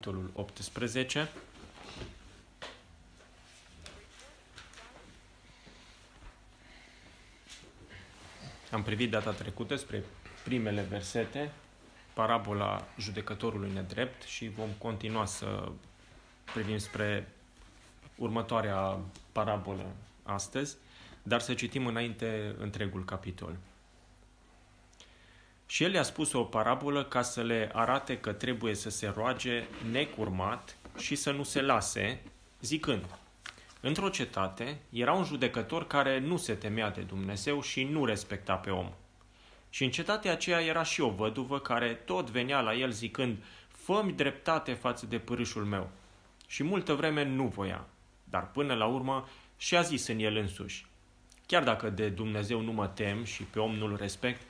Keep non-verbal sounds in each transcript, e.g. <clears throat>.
capitolul 18. Am privit data trecută spre primele versete, parabola judecătorului nedrept și vom continua să privim spre următoarea parabolă astăzi, dar să citim înainte întregul capitol. Și el i-a spus o parabolă ca să le arate că trebuie să se roage necurmat și să nu se lase, zicând, Într-o cetate era un judecător care nu se temea de Dumnezeu și nu respecta pe om. Și în cetatea aceea era și o văduvă care tot venea la el zicând, Fă-mi dreptate față de pârâșul meu. Și multă vreme nu voia, dar până la urmă și-a zis în el însuși, Chiar dacă de Dumnezeu nu mă tem și pe om nu-l respect,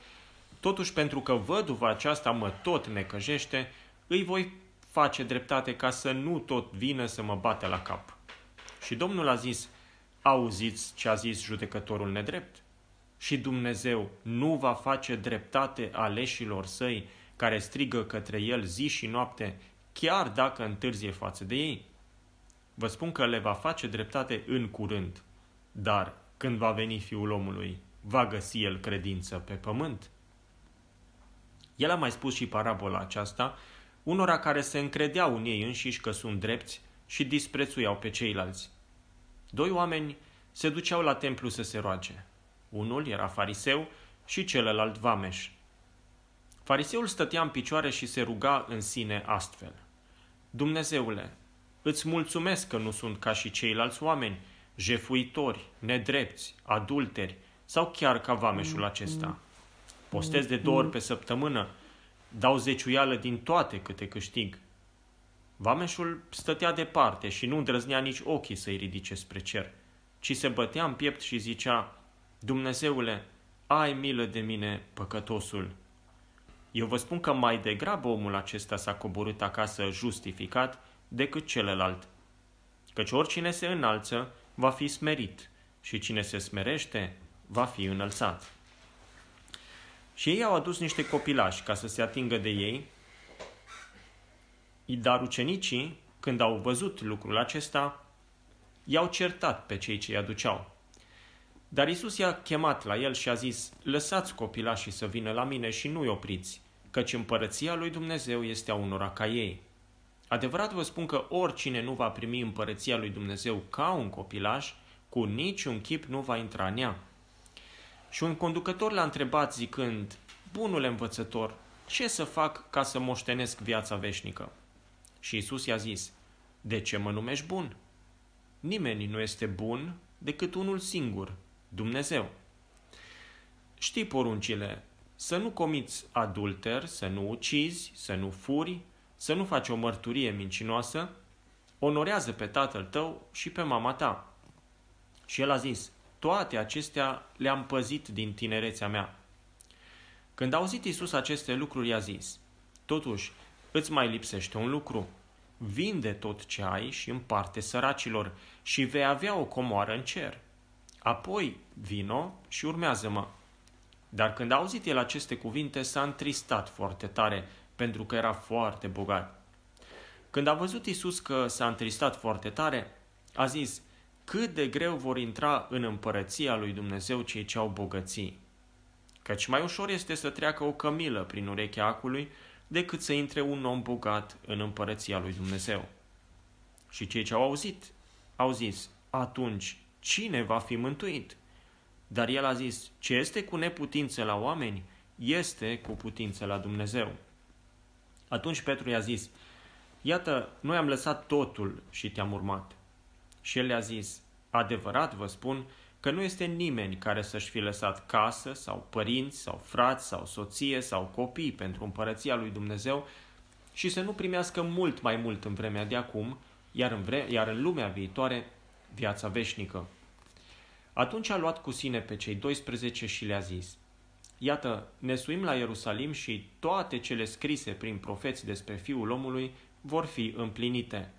Totuși, pentru că văduva aceasta mă tot necăjește, îi voi face dreptate ca să nu tot vină să mă bate la cap. Și Domnul a zis, auziți ce a zis judecătorul nedrept? Și Dumnezeu nu va face dreptate aleșilor săi care strigă către el zi și noapte, chiar dacă întârzie față de ei? Vă spun că le va face dreptate în curând, dar când va veni Fiul omului, va găsi el credință pe pământ? El a mai spus și parabola aceasta unora care se încredeau în ei înșiși că sunt drepți și disprețuiau pe ceilalți. Doi oameni se duceau la templu să se roage. Unul era fariseu și celălalt vameș. Fariseul stătea în picioare și se ruga în sine astfel. Dumnezeule, îți mulțumesc că nu sunt ca și ceilalți oameni, jefuitori, nedrepți, adulteri sau chiar ca vameșul acesta. Postez de două ori pe săptămână, dau zeciuială din toate câte câștig. Vameșul stătea departe și nu îndrăznea nici ochii să-i ridice spre cer, ci se bătea în piept și zicea, Dumnezeule, ai milă de mine, păcătosul. Eu vă spun că mai degrabă omul acesta s-a coborât acasă justificat decât celălalt. Căci oricine se înalță va fi smerit și cine se smerește va fi înălțat. Și ei au adus niște copilași ca să se atingă de ei, dar ucenicii, când au văzut lucrul acesta, i-au certat pe cei ce i aduceau. Dar Isus i-a chemat la el și a zis, lăsați copilașii să vină la mine și nu-i opriți, căci împărăția lui Dumnezeu este a unora ca ei. Adevărat vă spun că oricine nu va primi împărăția lui Dumnezeu ca un copilaș, cu niciun chip nu va intra în ea. Și un conducător l-a întrebat zicând, Bunule învățător, ce să fac ca să moștenesc viața veșnică? Și Isus i-a zis, De ce mă numești bun? Nimeni nu este bun decât unul singur, Dumnezeu. Știi poruncile, să nu comiți adulter, să nu ucizi, să nu furi, să nu faci o mărturie mincinoasă, onorează pe tatăl tău și pe mama ta. Și el a zis, toate acestea le-am păzit din tinerețea mea. Când a auzit Isus aceste lucruri, i-a zis, Totuși, îți mai lipsește un lucru. Vinde tot ce ai și împarte săracilor și vei avea o comoară în cer. Apoi vino și urmează-mă. Dar când a auzit el aceste cuvinte, s-a întristat foarte tare, pentru că era foarte bogat. Când a văzut Isus că s-a întristat foarte tare, a zis, cât de greu vor intra în împărăția lui Dumnezeu cei ce au bogății. Căci mai ușor este să treacă o cămilă prin urechea acului decât să intre un om bogat în împărăția lui Dumnezeu. Și cei ce au auzit au zis, atunci cine va fi mântuit? Dar el a zis, ce este cu neputință la oameni, este cu putință la Dumnezeu. Atunci Petru i-a zis, iată, noi am lăsat totul și te-am urmat. Și el le-a zis, adevărat vă spun că nu este nimeni care să-și fi lăsat casă sau părinți sau frați sau soție sau copii pentru împărăția lui Dumnezeu și să nu primească mult mai mult în vremea de acum, iar în, vre- iar în lumea viitoare viața veșnică. Atunci a luat cu sine pe cei 12 și le-a zis, Iată, ne suim la Ierusalim și toate cele scrise prin profeți despre Fiul omului vor fi împlinite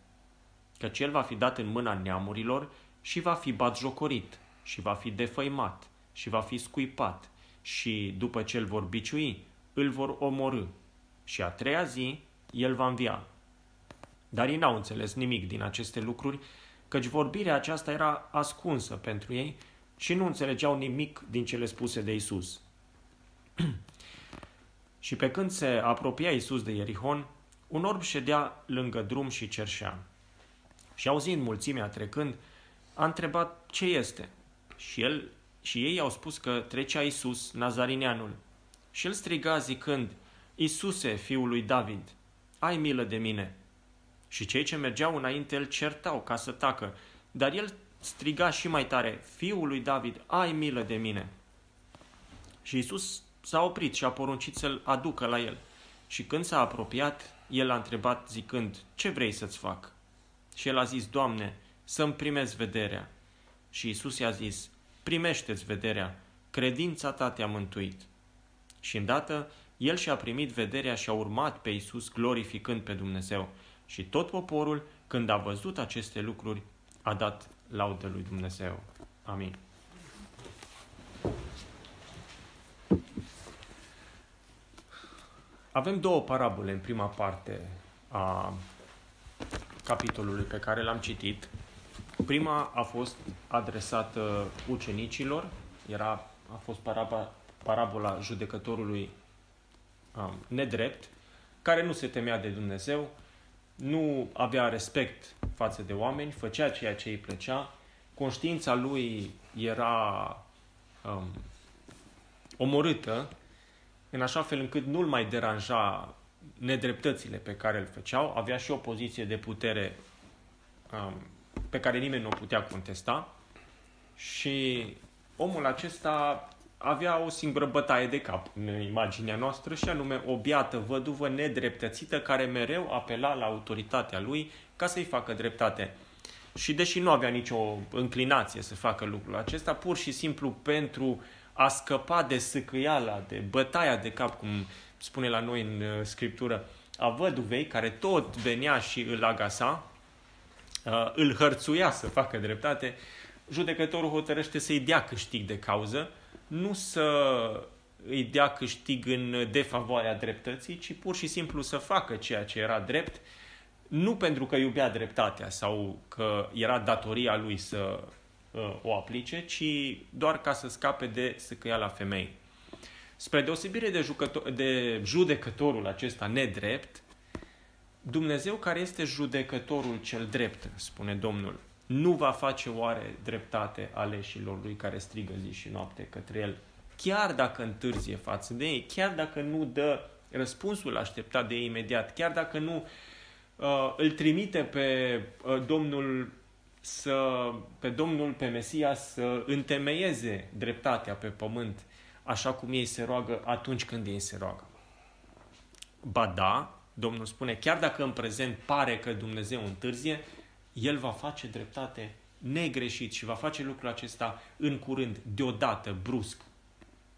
căci el va fi dat în mâna neamurilor și va fi batjocorit și va fi defăimat și va fi scuipat și după ce îl vor biciui, îl vor omorâ și a treia zi el va învia. Dar ei n-au înțeles nimic din aceste lucruri, căci vorbirea aceasta era ascunsă pentru ei și nu înțelegeau nimic din cele spuse de Isus. <clears throat> și pe când se apropia Isus de Ierihon, un orb ședea lângă drum și cerșea. Și auzind mulțimea trecând, a întrebat ce este. Și el și ei au spus că trecea Isus, Nazarineanul. Și el striga zicând, Isuse, fiul lui David, ai milă de mine. Și cei ce mergeau înainte îl certau ca să tacă, dar el striga și mai tare, fiul lui David, ai milă de mine. Și Isus s-a oprit și a poruncit să-l aducă la el. Și când s-a apropiat, el a întrebat zicând, ce vrei să-ți fac? Și el a zis, Doamne, să-mi primezi vederea. Și Isus i-a zis, primește-ți vederea, credința ta te-a mântuit. Și îndată el și-a primit vederea și a urmat pe Isus glorificând pe Dumnezeu. Și tot poporul, când a văzut aceste lucruri, a dat laudă lui Dumnezeu. Amin. Avem două parabole în prima parte a capitolului pe care l-am citit. Prima a fost adresată ucenicilor, era, a fost parabola, parabola judecătorului um, nedrept, care nu se temea de Dumnezeu, nu avea respect față de oameni, făcea ceea ce îi plăcea, conștiința lui era um, omorâtă, în așa fel încât nu-l mai deranja nedreptățile pe care îl făceau, avea și o poziție de putere um, pe care nimeni nu o putea contesta și omul acesta avea o singură bătaie de cap în imaginea noastră și anume o biată văduvă nedreptățită care mereu apela la autoritatea lui ca să-i facă dreptate. Și deși nu avea nicio înclinație să facă lucrul acesta, pur și simplu pentru a scăpa de sâcâiala, de bătaia de cap, cum spune la noi în uh, Scriptură, a văduvei, care tot venea și îl agasa, uh, îl hărțuia să facă dreptate, judecătorul hotărăște să-i dea câștig de cauză, nu să îi dea câștig în defavoarea dreptății, ci pur și simplu să facă ceea ce era drept, nu pentru că iubea dreptatea sau că era datoria lui să uh, o aplice, ci doar ca să scape de la femei. Spre deosebire de, jucător, de judecătorul acesta nedrept, Dumnezeu care este judecătorul cel drept, spune Domnul, nu va face oare dreptate aleșilor lui care strigă zi și noapte către el, chiar dacă întârzie față de ei, chiar dacă nu dă răspunsul așteptat de ei imediat, chiar dacă nu uh, îl trimite pe uh, Domnul să, pe Domnul, pe Mesia să întemeieze dreptatea pe pământ, așa cum ei se roagă atunci când ei se roagă. Ba da, Domnul spune, chiar dacă în prezent pare că Dumnezeu întârzie, El va face dreptate negreșit și va face lucrul acesta în curând, deodată, brusc.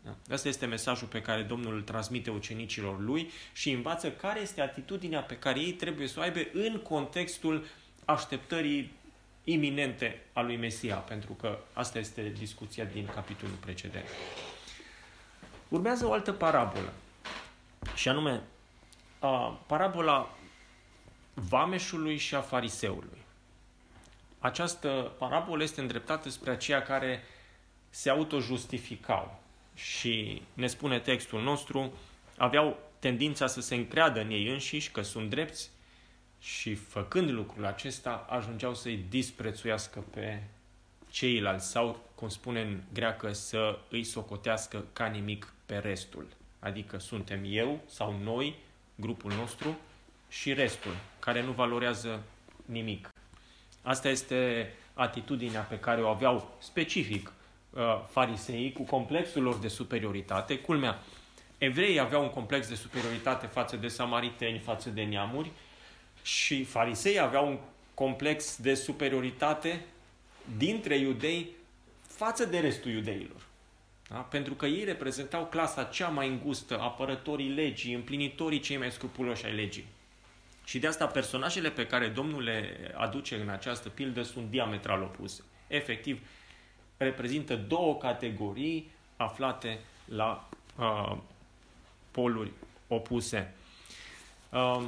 Da? Asta este mesajul pe care Domnul îl transmite ucenicilor lui și învață care este atitudinea pe care ei trebuie să o aibă în contextul așteptării iminente a lui Mesia, pentru că asta este discuția din capitolul precedent. Urmează o altă parabolă, și anume a, parabola vameșului și a fariseului. Această parabolă este îndreptată spre aceia care se autojustificau și ne spune textul nostru, aveau tendința să se încreadă în ei înșiși că sunt drepți și făcând lucrul acesta ajungeau să-i disprețuiască pe ceilalți sau, cum spune în greacă, să îi socotească ca nimic pe restul. Adică suntem eu sau noi, grupul nostru, și restul, care nu valorează nimic. Asta este atitudinea pe care o aveau specific uh, fariseii cu complexul lor de superioritate. Culmea, evreii aveau un complex de superioritate față de samariteni, față de neamuri și farisei aveau un complex de superioritate dintre iudei față de restul iudeilor. Da? Pentru că ei reprezentau clasa cea mai îngustă, apărătorii legii, împlinitorii cei mai scrupuloși ai legii. Și de asta personajele pe care Domnul le aduce în această pildă sunt diametral opuse. Efectiv, reprezintă două categorii aflate la uh, poluri opuse. Uh,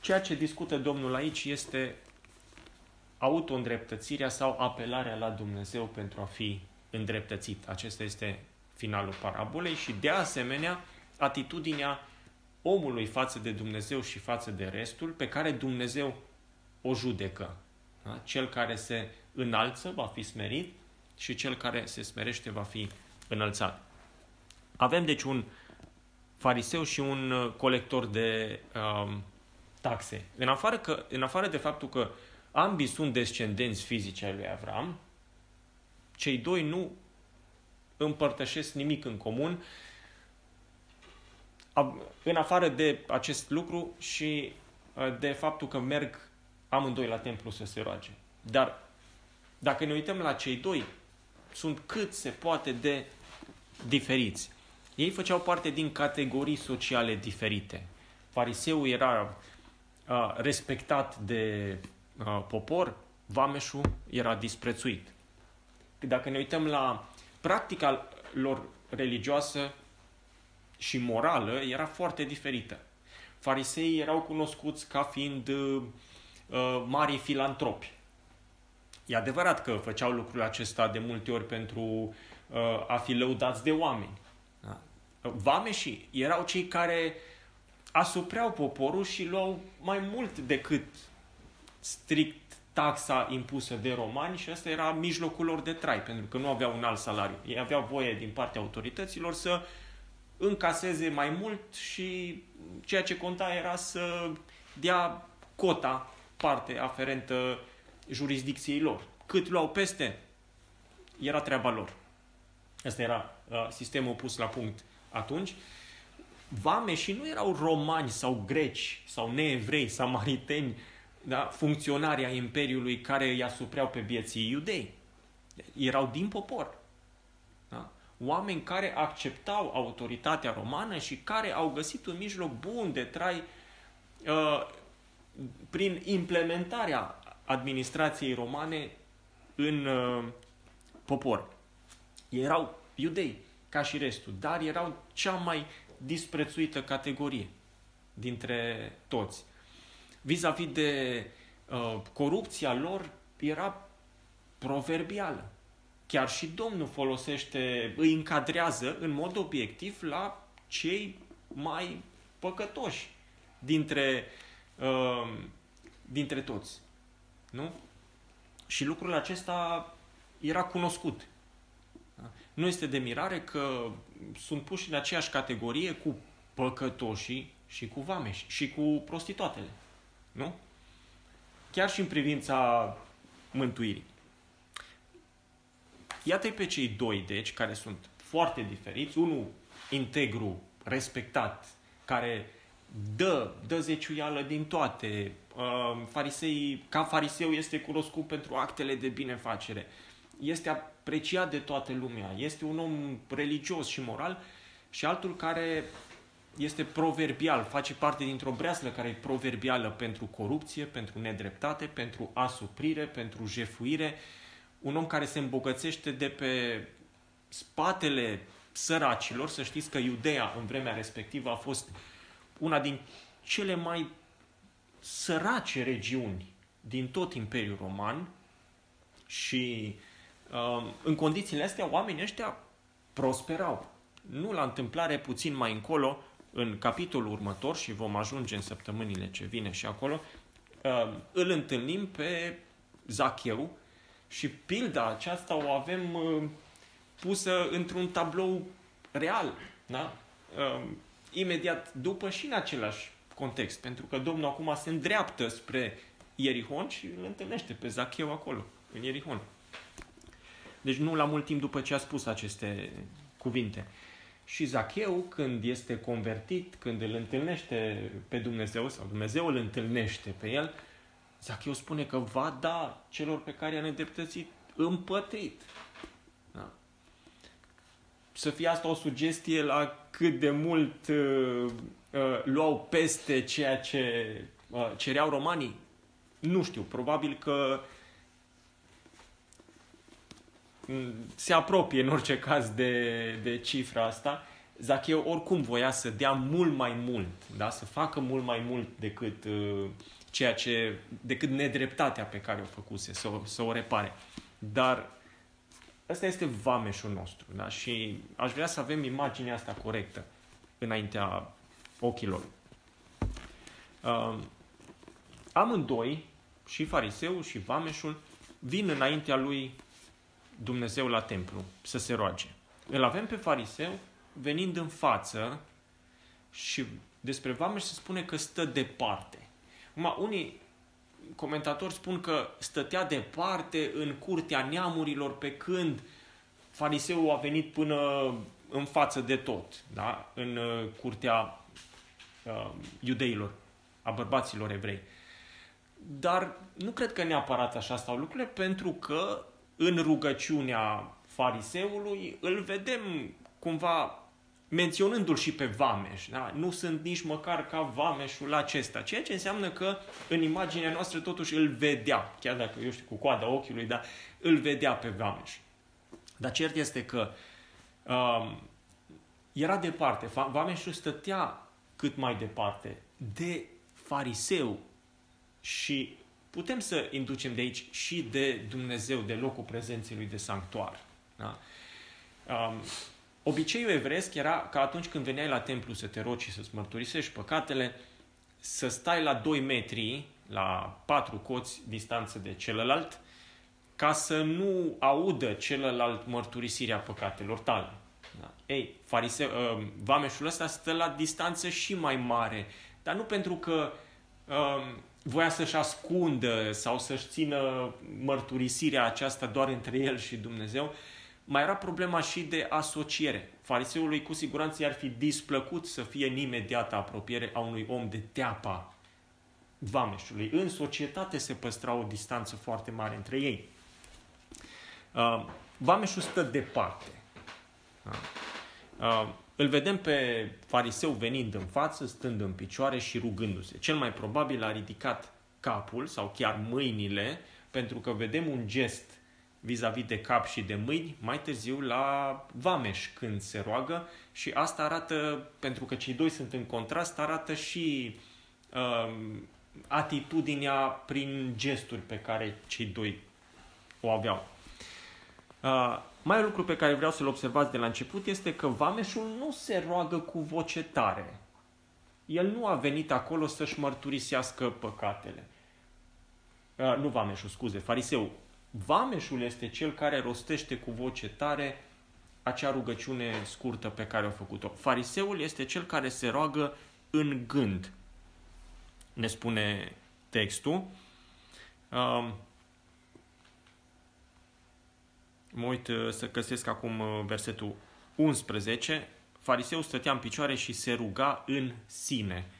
ceea ce discută Domnul aici este auto-îndreptățirea sau apelarea la Dumnezeu pentru a fi îndreptățit. Acesta este finalul parabolei și de asemenea atitudinea omului față de Dumnezeu și față de restul pe care Dumnezeu o judecă. Da? Cel care se înalță va fi smerit și cel care se smerește va fi înălțat. Avem deci un fariseu și un uh, colector de um, taxe. În afară, că, în afară de faptul că ambii sunt descendenți fizici ai lui Avram, cei doi nu împărtășesc nimic în comun, în afară de acest lucru și uh, de faptul că merg amândoi la templu să se roage. Dar dacă ne uităm la cei doi, sunt cât se poate de diferiți. Ei făceau parte din categorii sociale diferite. Fariseul era uh, respectat de uh, popor, vameșul era disprețuit. Dacă ne uităm la practica lor religioasă și morală, era foarte diferită. Fariseii erau cunoscuți ca fiind uh, uh, mari filantropi. E adevărat că făceau lucrul acesta de multe ori pentru uh, a fi lăudați de oameni. Da? Vameșii erau cei care asupreau poporul și luau mai mult decât strict taxa impusă de romani și asta era mijlocul lor de trai, pentru că nu aveau un alt salariu. Ei aveau voie din partea autorităților să încaseze mai mult și ceea ce conta era să dea cota parte aferentă jurisdicției lor. Cât luau peste, era treaba lor. Asta era uh, sistemul pus la punct atunci. Vame și nu erau romani sau greci sau neevrei, samariteni, da, funcționari ai Imperiului care îi asupreau pe vieții iudei. Erau din popor. Da? Oameni care acceptau autoritatea romană și care au găsit un mijloc bun de trai uh, prin implementarea administrației romane în uh, popor. Erau iudei, ca și restul, dar erau cea mai disprețuită categorie dintre toți. Vis-a-vis de uh, corupția lor, era proverbială. Chiar și Domnul folosește, îi încadrează în mod obiectiv la cei mai păcătoși dintre, uh, dintre toți. Nu? Și lucrul acesta era cunoscut. Da? Nu este de mirare că sunt puși în aceeași categorie cu păcătoșii și cu vameși și cu prostituatele. Nu? Chiar și în privința mântuirii. Iată pe cei doi, deci, care sunt foarte diferiți. Unul integru, respectat, care dă, dă zeciuială din toate. Uh, farisei, ca fariseu este cunoscut pentru actele de binefacere. Este apreciat de toată lumea. Este un om religios și moral și altul care este proverbial, face parte dintr-o breaslă care e proverbială pentru corupție, pentru nedreptate, pentru asuprire, pentru jefuire. Un om care se îmbogățește de pe spatele săracilor. Să știți că Iudeea în vremea respectivă a fost una din cele mai sărace regiuni din tot Imperiul Roman și uh, în condițiile astea oamenii ăștia prosperau. Nu la întâmplare puțin mai încolo, în capitolul următor și vom ajunge în săptămânile ce vine și acolo, uh, îl întâlnim pe Zacheu și pilda aceasta o avem uh, pusă într-un tablou real. Da? Uh, imediat după și în același context, pentru că Domnul acum se îndreaptă spre Ierihon și îl întâlnește pe Zacheu acolo, în Ierihon. Deci nu la mult timp după ce a spus aceste cuvinte. Și Zacheu, când este convertit, când îl întâlnește pe Dumnezeu sau Dumnezeu îl întâlnește pe el, Zacheu spune că va da celor pe care i-a nedreptățit împătrit. Da? Să fie asta o sugestie la cât de mult uh, uh, luau peste ceea ce uh, cereau romanii? Nu știu, probabil că se apropie în orice caz de, de cifra asta. Zacheu oricum voia să dea mult mai mult, da? să facă mult mai mult decât uh, ceea ce, decât nedreptatea pe care o făcuse, să, să o repare. Dar ăsta este vameșul nostru, da? Și aș vrea să avem imaginea asta corectă înaintea ochilor. Uh, amândoi, și fariseul și vameșul, vin înaintea lui Dumnezeu la templu să se roage. Îl avem pe fariseu venind în față și despre vameș se spune că stă departe. Acum, unii comentatori spun că stătea departe în curtea neamurilor pe când fariseul a venit până în față de tot, da? în uh, curtea uh, iudeilor, a bărbaților evrei. Dar nu cred că neapărat așa stau lucrurile, pentru că în rugăciunea fariseului îl vedem cumva menționându-l și pe Vameș. Da? Nu sunt nici măcar ca Vameșul acesta. Ceea ce înseamnă că în imaginea noastră totuși îl vedea, chiar dacă, eu știu, cu coada ochiului, dar îl vedea pe Vameș. Dar cert este că um, era departe. Vameșul stătea cât mai departe de fariseu și putem să inducem de aici și de Dumnezeu, de locul prezenței lui de sanctuar. Da? Um, obiceiul evresc era că atunci când veneai la templu să te rogi și să-ți mărturisești păcatele, să stai la 2 metri, la 4 coți distanță de celălalt, ca să nu audă celălalt mărturisirea păcatelor tale. Da? Ei, farise, uh, vameșul ăsta stă la distanță și mai mare, dar nu pentru că uh, voia să-și ascundă sau să-și țină mărturisirea aceasta doar între el și Dumnezeu, mai era problema și de asociere. Fariseului cu siguranță i-ar fi displăcut să fie în imediată apropiere a unui om de teapa vameșului. În societate se păstra o distanță foarte mare între ei. Uh, vameșul stă departe. Uh, uh, îl vedem pe fariseu venind în față, stând în picioare și rugându-se. Cel mai probabil a ridicat capul sau chiar mâinile, pentru că vedem un gest vis-a-vis de cap și de mâini mai târziu la Vameș când se roagă și asta arată, pentru că cei doi sunt în contrast, arată și uh, atitudinea prin gesturi pe care cei doi o aveau. Uh, mai un lucru pe care vreau să-l observați de la început este că Vameșul nu se roagă cu voce tare. El nu a venit acolo să-și mărturisească păcatele. Uh, nu Vameșul, scuze, fariseu. Vameșul este cel care rostește cu voce tare acea rugăciune scurtă pe care a făcut-o. Fariseul este cel care se roagă în gând, ne spune textul. Uh, Mă uit uh, să găsesc acum uh, versetul 11. Fariseul stătea în picioare și se ruga în sine.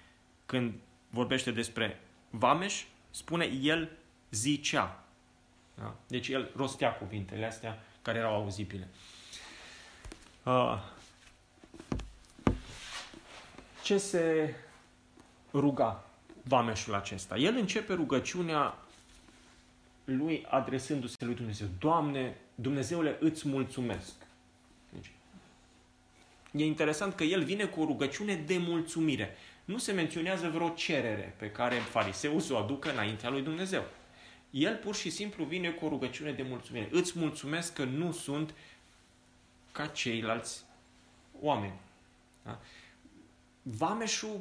Când vorbește despre Vameș, spune el zicea. Da? Deci el rostea cuvintele astea care erau auzibile. Uh, ce se ruga Vameșul acesta? El începe rugăciunea lui adresându-se lui Dumnezeu. Doamne, Dumnezeule, îți mulțumesc. Deci, e interesant că el vine cu o rugăciune de mulțumire. Nu se menționează vreo cerere pe care fariseul să o aducă înaintea lui Dumnezeu. El pur și simplu vine cu o rugăciune de mulțumire. Îți mulțumesc că nu sunt ca ceilalți oameni. Da? Vameșul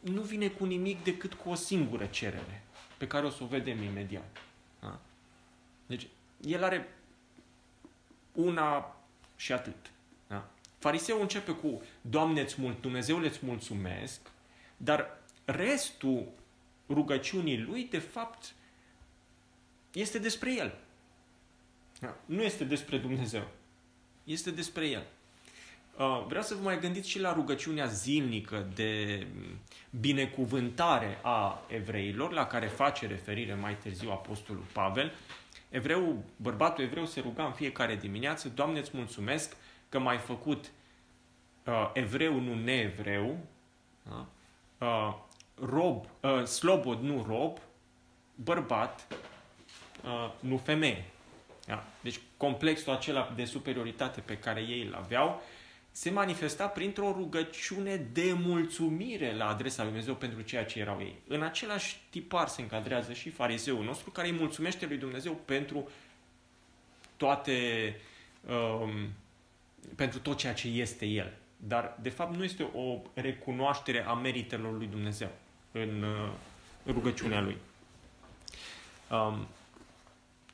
nu vine cu nimic decât cu o singură cerere, pe care o să o vedem imediat. Da? Deci, el are una și atât. Da? Fariseul începe cu Doamne, îți mult, Dumnezeule, îți mulțumesc, dar restul rugăciunii lui, de fapt, este despre el. Da? Nu este despre Dumnezeu. Este despre el. Uh, vreau să vă mai gândiți și la rugăciunea zilnică de binecuvântare a evreilor, la care face referire mai târziu Apostolul Pavel, Evreu, bărbatul evreu se ruga în fiecare dimineață, Doamne, îți mulțumesc că m-ai făcut uh, evreu, nu neevreu, da? uh, rob, uh, slobod, nu rob, bărbat, uh, nu femeie. Da? Deci complexul acela de superioritate pe care ei îl aveau se manifesta printr-o rugăciune de mulțumire la adresa lui Dumnezeu pentru ceea ce erau ei. În același tipar se încadrează și fariseul nostru care îi mulțumește lui Dumnezeu pentru toate um, pentru tot ceea ce este el. Dar, de fapt, nu este o recunoaștere a meritelor lui Dumnezeu în uh, rugăciunea lui. Um,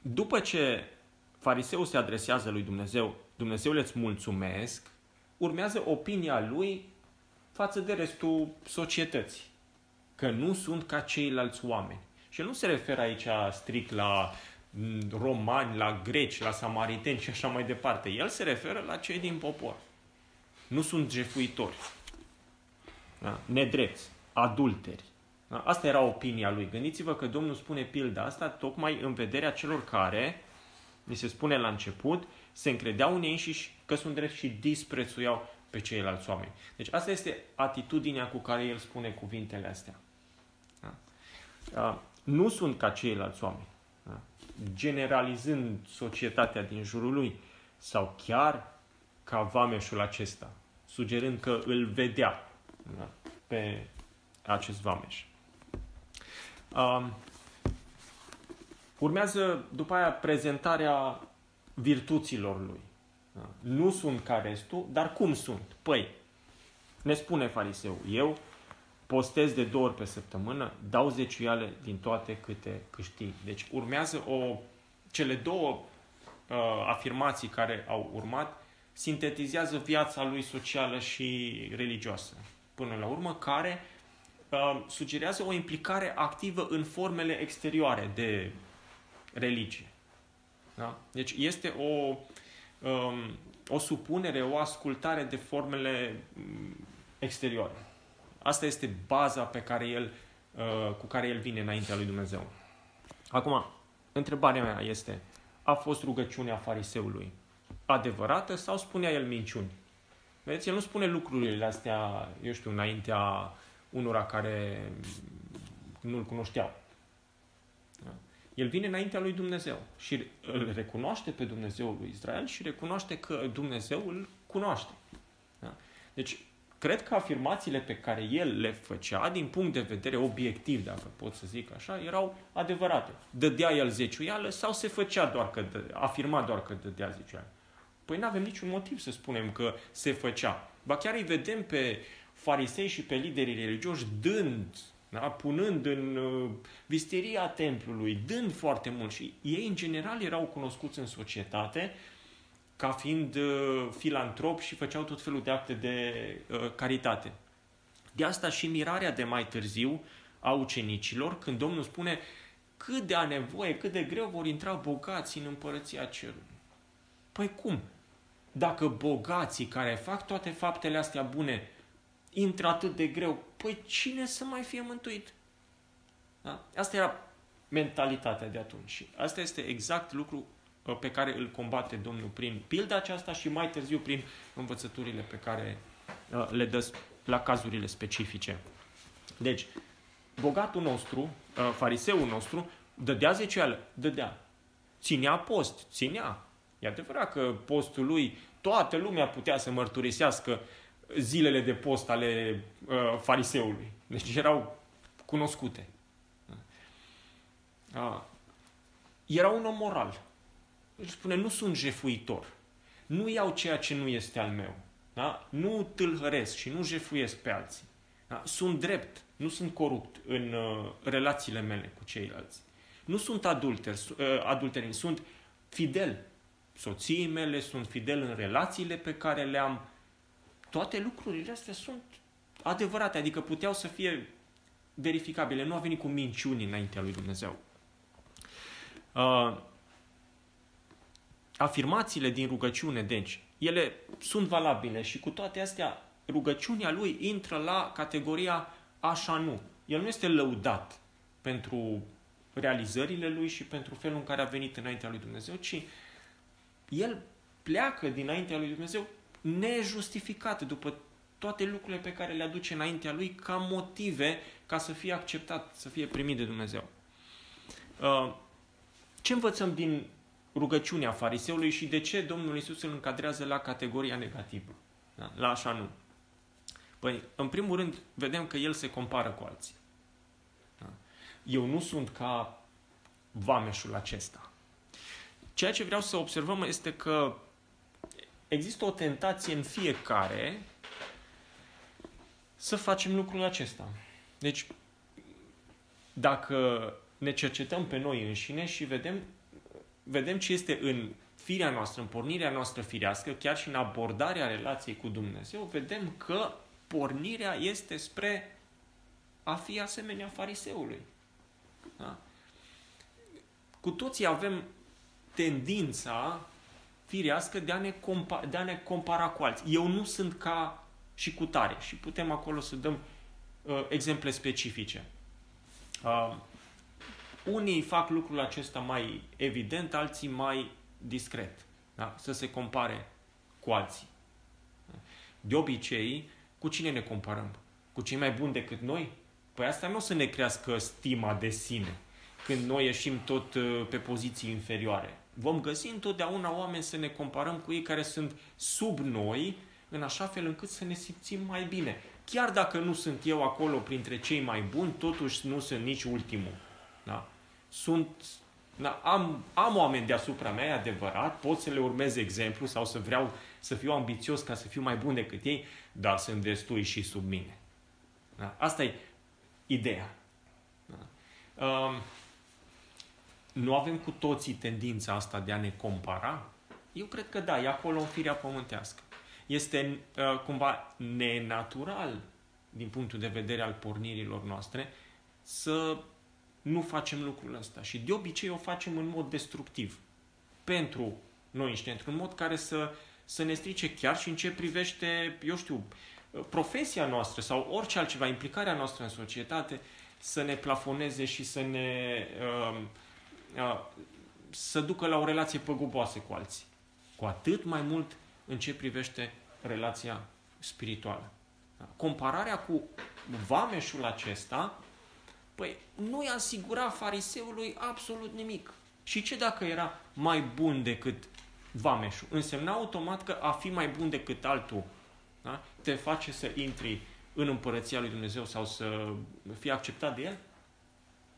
după ce fariseul se adresează lui Dumnezeu, Dumnezeu le mulțumesc, urmează opinia lui față de restul societății. Că nu sunt ca ceilalți oameni. Și el nu se referă aici strict la mm, romani, la greci, la samariteni și așa mai departe. El se referă la cei din popor. Nu sunt jefuitori, da? nedrepți, adulteri. Da? Asta era opinia lui. Gândiți-vă că Domnul spune pilda asta tocmai în vederea celor care, ni se spune la început, se încredeau în ei înșiși că sunt drept și disprețuiau pe ceilalți oameni. Deci asta este atitudinea cu care el spune cuvintele astea. Da? Nu sunt ca ceilalți oameni. Da? Generalizând societatea din jurul lui sau chiar ca vameșul acesta, sugerând că îl vedea da? pe acest vameș. Um, urmează după aia prezentarea virtuților lui. Da? Nu sunt ca restul, dar cum sunt? Păi, ne spune fariseu, eu postez de două ori pe săptămână, dau zeciuiale din toate câte câștig. Deci urmează o, cele două uh, afirmații care au urmat sintetizează viața lui socială și religioasă. Până la urmă, care uh, sugerează o implicare activă în formele exterioare de religie. Da? Deci este o, um, o supunere, o ascultare de formele mm, exterioare. Asta este baza pe care el, uh, cu care el vine înaintea lui Dumnezeu. Acum, întrebarea mea este, a fost rugăciunea fariseului adevărată sau spunea el minciuni? Vedeți, el nu spune lucrurile astea, eu știu, înaintea unora care nu-l cunoșteau. El vine înaintea lui Dumnezeu și îl recunoaște pe Dumnezeul lui Israel și recunoaște că Dumnezeu îl cunoaște. Da? Deci, cred că afirmațiile pe care el le făcea, din punct de vedere obiectiv, dacă pot să zic așa, erau adevărate. Dădea el zeciuială sau se făcea doar că dă, afirma doar că dădea zeciuială? Păi nu avem niciun motiv să spunem că se făcea. Ba chiar îi vedem pe farisei și pe liderii religioși dând da? punând în uh, visteria templului, dând foarte mult. Și ei, în general, erau cunoscuți în societate ca fiind uh, filantropi și făceau tot felul de acte de uh, caritate. De asta și mirarea de mai târziu a ucenicilor, când Domnul spune cât de a nevoie, cât de greu vor intra bogații în împărăția cerului. Păi cum? Dacă bogații care fac toate faptele astea bune intră atât de greu, păi cine să mai fie mântuit? Da? Asta era mentalitatea de atunci. Și asta este exact lucru uh, pe care îl combate Domnul prin pilda aceasta și mai târziu prin învățăturile pe care uh, le dă la cazurile specifice. Deci, bogatul nostru, uh, fariseul nostru, dădea zeceală, dădea. Ținea post, ținea. E adevărat că postul lui, toată lumea putea să mărturisească zilele de post ale uh, fariseului. Deci erau cunoscute. Uh, era un om moral. Deci spune, nu sunt jefuitor. Nu iau ceea ce nu este al meu. Da? Nu tâlhăresc și nu jefuiesc pe alții. Da? Sunt drept, nu sunt corupt în uh, relațiile mele cu ceilalți. Nu sunt adulter, uh, adulteri, sunt fidel soției mele, sunt fidel în relațiile pe care le am, toate lucrurile astea sunt adevărate, adică puteau să fie verificabile. Nu a venit cu minciuni înaintea lui Dumnezeu. Uh, afirmațiile din rugăciune, deci, ele sunt valabile și cu toate astea, rugăciunea lui intră la categoria așa nu. El nu este lăudat pentru realizările lui și pentru felul în care a venit înaintea lui Dumnezeu, ci el pleacă dinaintea lui Dumnezeu nejustificat după toate lucrurile pe care le aduce înaintea lui ca motive ca să fie acceptat, să fie primit de Dumnezeu. Uh, ce învățăm din rugăciunea fariseului și de ce Domnul Isus îl încadrează la categoria negativă? Da? La așa nu. Păi, în primul rând, vedem că el se compară cu alții. Da? Eu nu sunt ca vameșul acesta. Ceea ce vreau să observăm este că există o tentație în fiecare să facem lucrul acesta. Deci, dacă ne cercetăm pe noi înșine și vedem, vedem ce este în firea noastră, în pornirea noastră firească, chiar și în abordarea relației cu Dumnezeu, vedem că pornirea este spre a fi asemenea fariseului. Da? Cu toții avem tendința firească de a, ne compa- de a ne compara cu alții. Eu nu sunt ca și cu tare. Și putem acolo să dăm uh, exemple specifice. Uh, unii fac lucrul acesta mai evident, alții mai discret. Da? Să se compare cu alții. De obicei, cu cine ne comparăm? Cu cei mai buni decât noi? Păi asta nu o să ne crească stima de sine când noi ieșim tot uh, pe poziții inferioare. Vom găsi întotdeauna oameni să ne comparăm cu ei care sunt sub noi, în așa fel încât să ne simțim mai bine. Chiar dacă nu sunt eu acolo printre cei mai buni, totuși nu sunt nici ultimul. Da? Sunt, da, am, am oameni deasupra mea, e adevărat, pot să le urmez exemplu sau să vreau să fiu ambițios ca să fiu mai bun decât ei, dar sunt destui și sub mine. Da? Asta e ideea. Da? Um, nu avem cu toții tendința asta de a ne compara? Eu cred că da, e acolo în firea pământească. Este uh, cumva nenatural, din punctul de vedere al pornirilor noastre, să nu facem lucrul ăsta. Și de obicei o facem în mod destructiv. Pentru noi înșine, într-un mod care să, să ne strice chiar și în ce privește, eu știu, profesia noastră sau orice altceva, implicarea noastră în societate, să ne plafoneze și să ne uh, uh, să ducă la o relație păguboasă cu alții. Cu atât mai mult în ce privește relația spirituală. Da? Compararea cu vameșul acesta, păi nu i-a asigurat fariseului absolut nimic. Și ce dacă era mai bun decât vameșul? Însemna automat că a fi mai bun decât altul da? te face să intri în împărăția lui Dumnezeu sau să fii acceptat de el?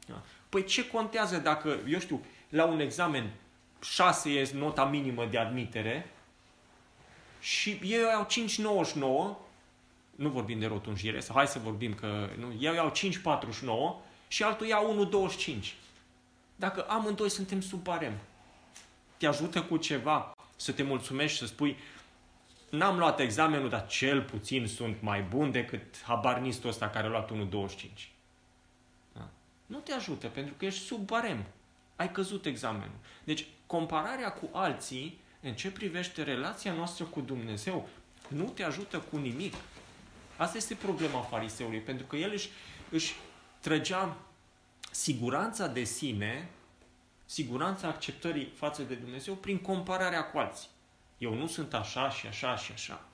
Da? Păi ce contează dacă, eu știu, la un examen 6 e nota minimă de admitere și ei au 5,99, nu vorbim de rotunjire, sau hai să vorbim că nu, eu iau 5,49 și altul ia 1,25. Dacă amândoi suntem sub barem, te ajută cu ceva să te mulțumești, să spui n-am luat examenul, dar cel puțin sunt mai bun decât habarnistul ăsta care a luat 1,25. Da? Nu te ajută, pentru că ești sub barem. Ai căzut examenul. Deci, compararea cu alții, în ce privește relația noastră cu Dumnezeu, nu te ajută cu nimic. Asta este problema fariseului, pentru că el își, își trăgea siguranța de sine, siguranța acceptării față de Dumnezeu prin compararea cu alții. Eu nu sunt așa și așa și așa.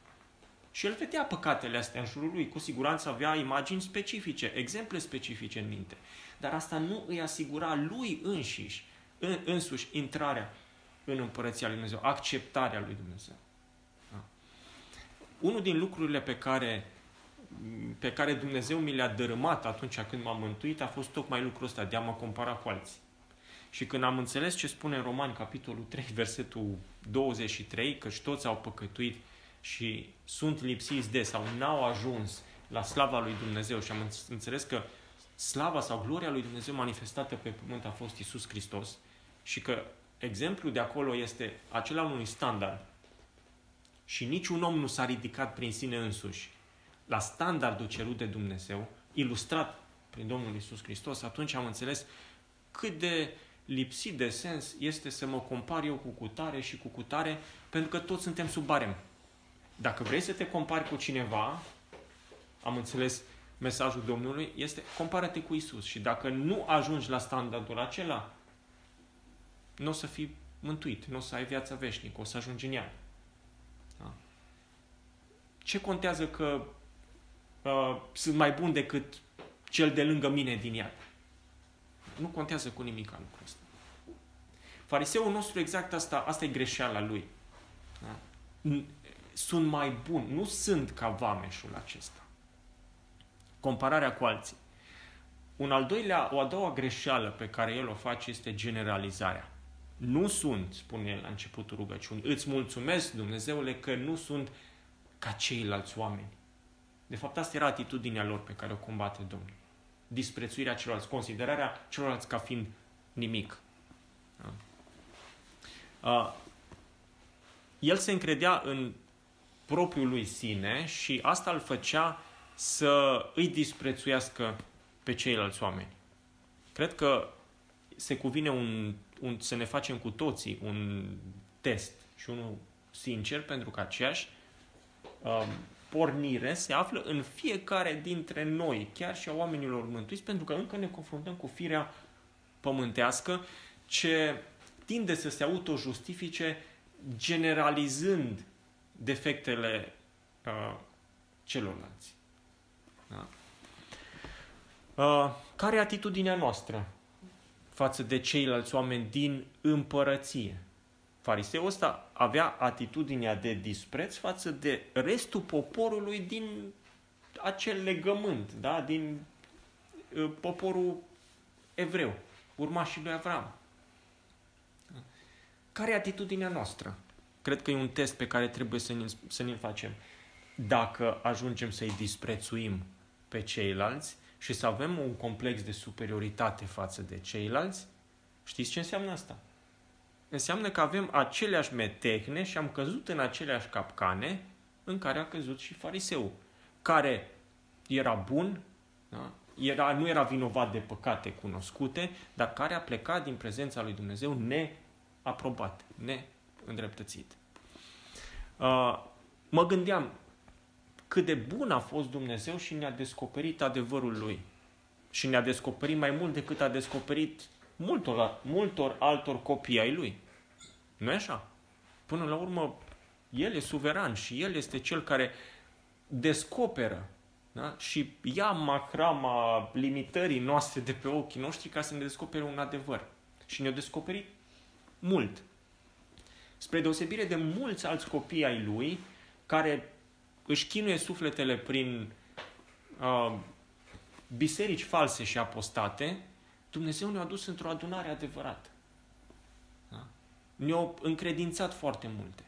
Și el vedea păcatele astea în jurul lui. Cu siguranță avea imagini specifice, exemple specifice în minte. Dar asta nu îi asigura lui înșiși, în, însuși, intrarea în împărăția lui Dumnezeu, acceptarea lui Dumnezeu. Da. Unul din lucrurile pe care, pe care Dumnezeu mi le-a dărâmat atunci când m-am mântuit a fost tocmai lucrul ăsta, de a mă compara cu alții. Și când am înțeles ce spune în Romani, capitolul 3, <laughs> versetul 23, că toți au păcătuit și sunt lipsiți de sau n-au ajuns la slava lui Dumnezeu și am înțeles că slava sau gloria lui Dumnezeu manifestată pe pământ a fost Isus Hristos și că exemplul de acolo este acela unui standard și niciun om nu s-a ridicat prin sine însuși la standardul cerut de Dumnezeu, ilustrat prin Domnul Isus Hristos, atunci am înțeles cât de lipsit de sens este să mă compar eu cu cutare și cu cutare, pentru că toți suntem sub barem. Dacă vrei să te compari cu cineva, am înțeles mesajul Domnului, este compară-te cu Isus. Și dacă nu ajungi la standardul acela, nu o să fii mântuit, nu o să ai viața veșnică, o să ajungi în ea. Da? Ce contează că uh, sunt mai bun decât cel de lângă mine din iad? Nu contează cu nimic lucrul ăsta. Fariseul nostru exact asta, asta e greșeala lui. Da? sunt mai buni, nu sunt ca vameșul acesta. Compararea cu alții. Un al doilea, o a doua greșeală pe care el o face este generalizarea. Nu sunt, spune el la începutul rugăciunii, îți mulțumesc, Dumnezeule, că nu sunt ca ceilalți oameni. De fapt, asta era atitudinea lor pe care o combate Domnul. Disprețuirea celorlalți, considerarea celorlalți ca fiind nimic. Da? Uh, el se încredea în propriul lui sine și asta îl făcea să îi disprețuiască pe ceilalți oameni. Cred că se cuvine un, un, să ne facem cu toții un test și unul sincer, pentru că aceeași um, pornire se află în fiecare dintre noi, chiar și a oamenilor mântuiți, pentru că încă ne confruntăm cu firea pământească ce tinde să se autojustifice generalizând defectele uh, celorlalți. Da? Uh, care e atitudinea noastră față de ceilalți oameni din împărăție? Fariseul ăsta avea atitudinea de dispreț față de restul poporului din acel legământ, da? din uh, poporul evreu, urmașii lui Avram. Care e atitudinea noastră? Cred că e un test pe care trebuie să ne să ne facem. Dacă ajungem să-i disprețuim pe ceilalți și să avem un complex de superioritate față de ceilalți, știți ce înseamnă asta? Înseamnă că avem aceleași metehne și am căzut în aceleași capcane în care a căzut și fariseul, care era bun, da? era, nu era vinovat de păcate cunoscute, dar care a plecat din prezența lui Dumnezeu neaprobat, neîndreptățit. Uh, mă gândeam, cât de bun a fost Dumnezeu și ne-a descoperit adevărul Lui. Și ne-a descoperit mai mult decât a descoperit multor, multor altor copii ai Lui. nu e așa? Până la urmă, El e suveran și El este Cel care descoperă da? și ia macrama limitării noastre de pe ochii noștri ca să ne descopere un adevăr. Și ne-a descoperit mult. Spre deosebire de mulți alți copii ai Lui, care își chinuie sufletele prin uh, biserici false și apostate, Dumnezeu ne-a dus într-o adunare adevărată. Da? Ne-a încredințat foarte multe.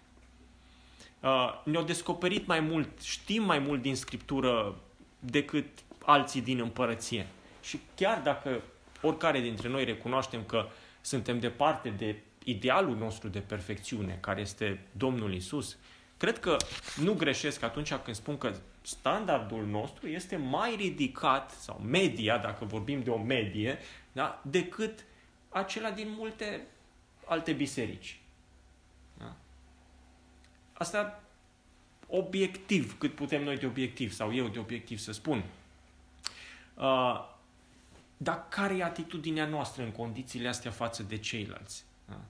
Uh, ne-a descoperit mai mult, știm mai mult din Scriptură decât alții din împărăție. Și chiar dacă oricare dintre noi recunoaștem că suntem departe de idealul nostru de perfecțiune, care este Domnul Isus, Cred că nu greșesc atunci când spun că standardul nostru este mai ridicat, sau media, dacă vorbim de o medie, da, decât acela din multe alte biserici. Da? Asta obiectiv, cât putem noi de obiectiv, sau eu de obiectiv să spun. Uh, dar care e atitudinea noastră în condițiile astea față de ceilalți? Da?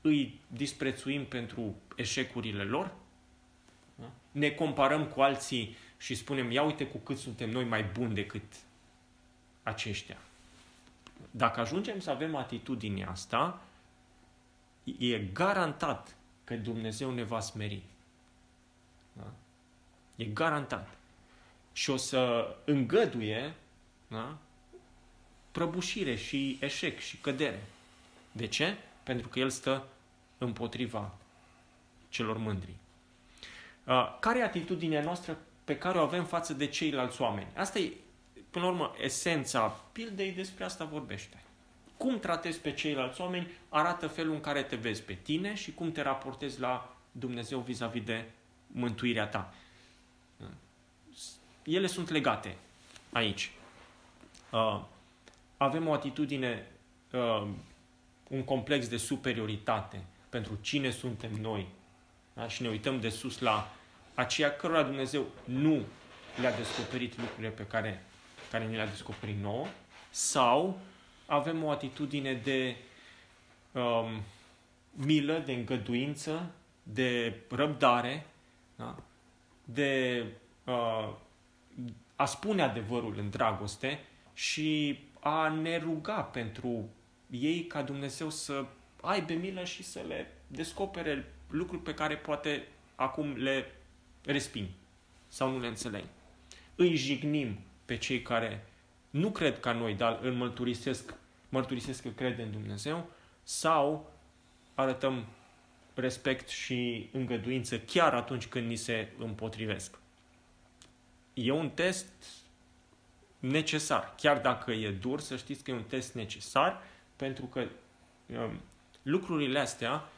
Îi disprețuim pentru eșecurile lor? Da? Ne comparăm cu alții și spunem, ia uite cu cât suntem noi mai buni decât aceștia. Dacă ajungem să avem atitudinea asta, e garantat că Dumnezeu ne va smeri. Da? E garantat. Și o să îngăduie da? prăbușire și eșec și cădere. De ce? Pentru că El stă împotriva celor mândri. Uh, care e atitudinea noastră pe care o avem față de ceilalți oameni? Asta e, până la urmă, esența pildei, despre asta vorbește. Cum tratezi pe ceilalți oameni arată felul în care te vezi pe tine și cum te raportezi la Dumnezeu vis-a-vis de mântuirea ta. Ele sunt legate aici. Uh, avem o atitudine, uh, un complex de superioritate pentru cine suntem noi da? și ne uităm de sus la aceia cărora Dumnezeu nu le-a descoperit lucrurile pe care, care ni le-a descoperit nouă, sau avem o atitudine de um, milă, de îngăduință, de răbdare, da? de uh, a spune adevărul în dragoste și a ne ruga pentru ei ca Dumnezeu să aibă milă și să le descopere lucruri pe care poate acum le resping sau nu le înțeleg. Îi jignim pe cei care nu cred ca noi, dar îl mărturisesc, mărturisesc că cred în Dumnezeu, sau arătăm respect și îngăduință chiar atunci când ni se împotrivesc. E un test necesar. Chiar dacă e dur, să știți că e un test necesar, pentru că um, lucrurile astea,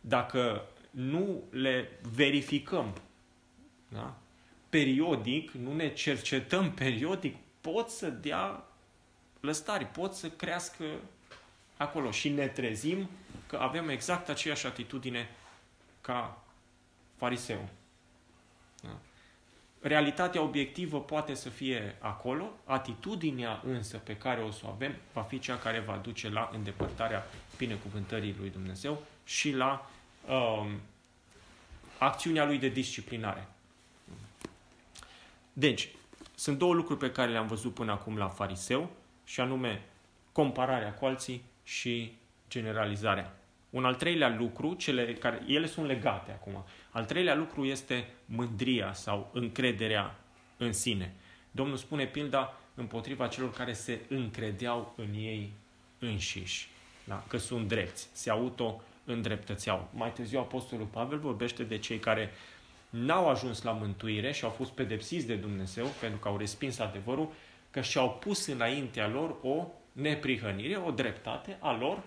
dacă nu le verificăm da? periodic, nu ne cercetăm periodic, pot să dea lăstari, pot să crească acolo și ne trezim că avem exact aceeași atitudine ca fariseu. Da? Realitatea obiectivă poate să fie acolo, atitudinea însă pe care o să o avem va fi cea care va duce la îndepărtarea binecuvântării lui Dumnezeu și la um, acțiunea lui de disciplinare. Deci, sunt două lucruri pe care le-am văzut până acum la fariseu, și anume compararea cu alții și generalizarea. Un al treilea lucru, cele care, ele sunt legate acum. Al treilea lucru este mândria sau încrederea în sine. Domnul spune pilda împotriva celor care se încredeau în ei înșiși, da? că sunt drepți, se auto-îndreptățeau. Mai târziu Apostolul Pavel vorbește de cei care n-au ajuns la mântuire și au fost pedepsiți de Dumnezeu pentru că au respins adevărul, că și-au pus înaintea lor o neprihănire, o dreptate a lor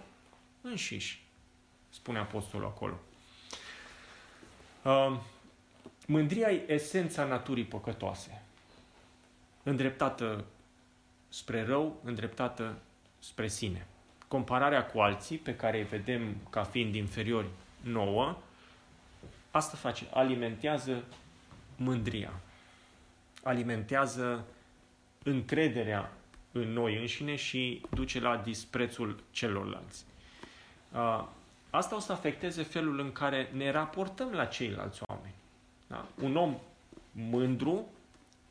înșiși, spune Apostolul acolo. Uh, mândria e esența naturii păcătoase. Îndreptată spre rău, îndreptată spre sine. Compararea cu alții, pe care îi vedem ca fiind inferiori nouă, asta face, alimentează mândria. Alimentează încrederea în noi înșine și duce la disprețul celorlalți. Asta o să afecteze felul în care ne raportăm la ceilalți oameni. Da? Un om mândru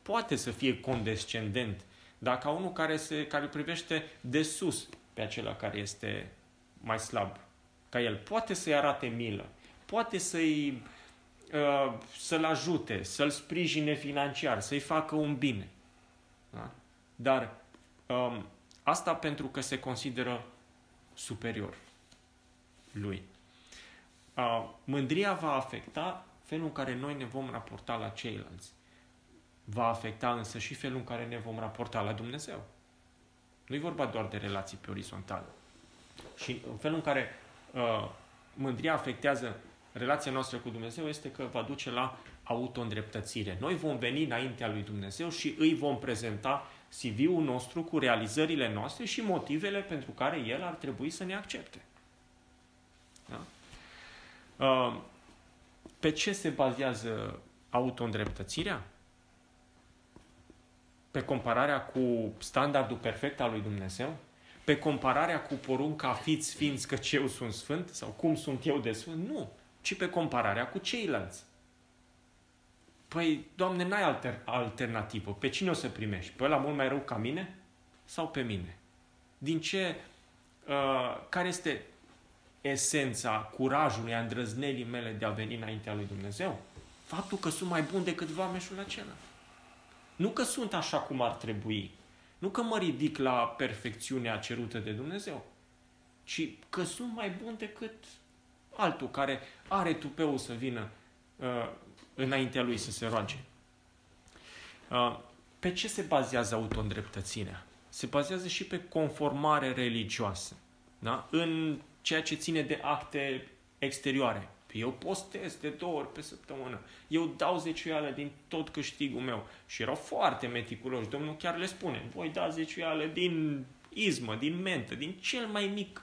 poate să fie condescendent, dar ca unul care, se, care privește de sus pe acela care este mai slab ca el. Poate să-i arate milă, poate să-i, uh, să-l ajute, să-l sprijine financiar, să-i facă un bine. Da? Dar um, asta pentru că se consideră superior lui. Uh, mândria va afecta felul în care noi ne vom raporta la ceilalți. Va afecta însă și felul în care ne vom raporta la Dumnezeu. Nu e vorba doar de relații pe orizontală. Și în felul în care uh, mândria afectează relația noastră cu Dumnezeu este că va duce la auto-îndreptățire. Noi vom veni înaintea lui Dumnezeu și îi vom prezenta CV-ul nostru cu realizările noastre și motivele pentru care El ar trebui să ne accepte. Da? Uh, pe ce se bazează auto-îndreptățirea? Pe compararea cu standardul perfect al lui Dumnezeu? Pe compararea cu porunca fiți sfinți că eu sunt sfânt? Sau cum sunt eu de sfânt? Nu. Ci pe compararea cu ceilalți. Păi, Doamne, n-ai alter- alternativă. Pe cine o să primești? Pe ăla mult mai rău ca mine? Sau pe mine? Din ce... Uh, care este esența curajului, a îndrăznelii mele de a veni înaintea lui Dumnezeu? Faptul că sunt mai bun decât vameșul acela. Nu că sunt așa cum ar trebui. Nu că mă ridic la perfecțiunea cerută de Dumnezeu. Ci că sunt mai bun decât altul care are tupeul să vină uh, înaintea lui să se roage. Uh, pe ce se bazează auto-îndreptățirea? Se bazează și pe conformare religioasă. Da? În ceea ce ține de acte exterioare. Eu postez de două ori pe săptămână. Eu dau zeciuială din tot câștigul meu. Și erau foarte meticuloși. Domnul chiar le spune, voi da zeciuială din izmă, din mentă, din cel mai mic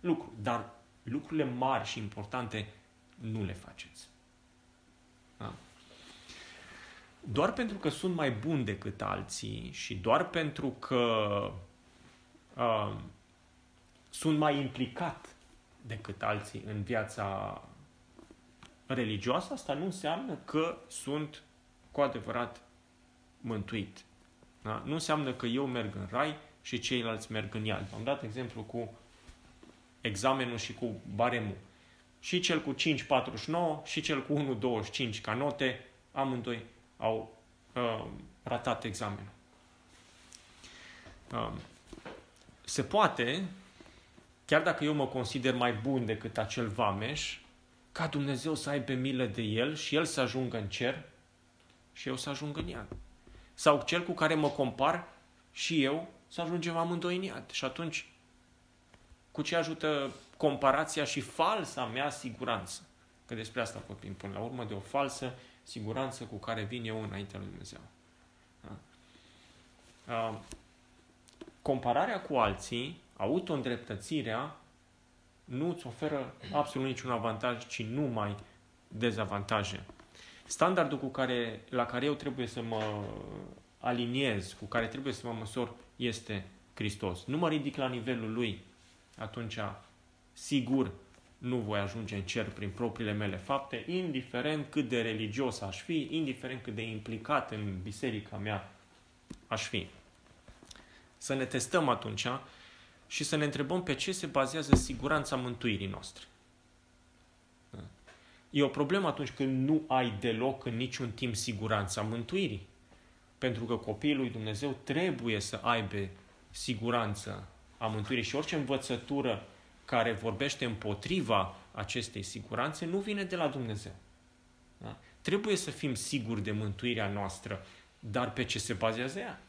lucru. Dar lucrurile mari și importante nu le faceți. Da? Doar pentru că sunt mai buni decât alții și doar pentru că uh, sunt mai implicat decât alții în viața religioasă, asta nu înseamnă că sunt cu adevărat mântuit. Da? Nu înseamnă că eu merg în rai și ceilalți merg în iad. Am dat exemplu cu examenul și cu baremul. Și cel cu 5,49 și cel cu 1,25 ca note amândoi au uh, ratat examenul. Uh, se poate, chiar dacă eu mă consider mai bun decât acel vameș, ca Dumnezeu să aibă milă de el și el să ajungă în cer și eu să ajung în iad. Sau cel cu care mă compar și eu să ajungem amândoi în iad. Și atunci, cu ce ajută comparația și falsa mea siguranță? Că despre asta vorbim până la urmă, de o falsă siguranță cu care vin eu înaintea lui Dumnezeu. Da? compararea cu alții, auto-îndreptățirea, nu îți oferă absolut niciun avantaj, ci numai dezavantaje. Standardul cu care, la care eu trebuie să mă aliniez, cu care trebuie să mă măsor, este Hristos. Nu mă ridic la nivelul Lui, atunci sigur nu voi ajunge în cer prin propriile mele fapte, indiferent cât de religios aș fi, indiferent cât de implicat în biserica mea aș fi. Să ne testăm atunci și să ne întrebăm pe ce se bazează siguranța mântuirii noastre. E o problemă atunci când nu ai deloc în niciun timp siguranța mântuirii. Pentru că copiii lui Dumnezeu trebuie să aibă siguranță a mântuirii și orice învățătură care vorbește împotriva acestei siguranțe nu vine de la Dumnezeu. Da? Trebuie să fim siguri de mântuirea noastră, dar pe ce se bazează ea?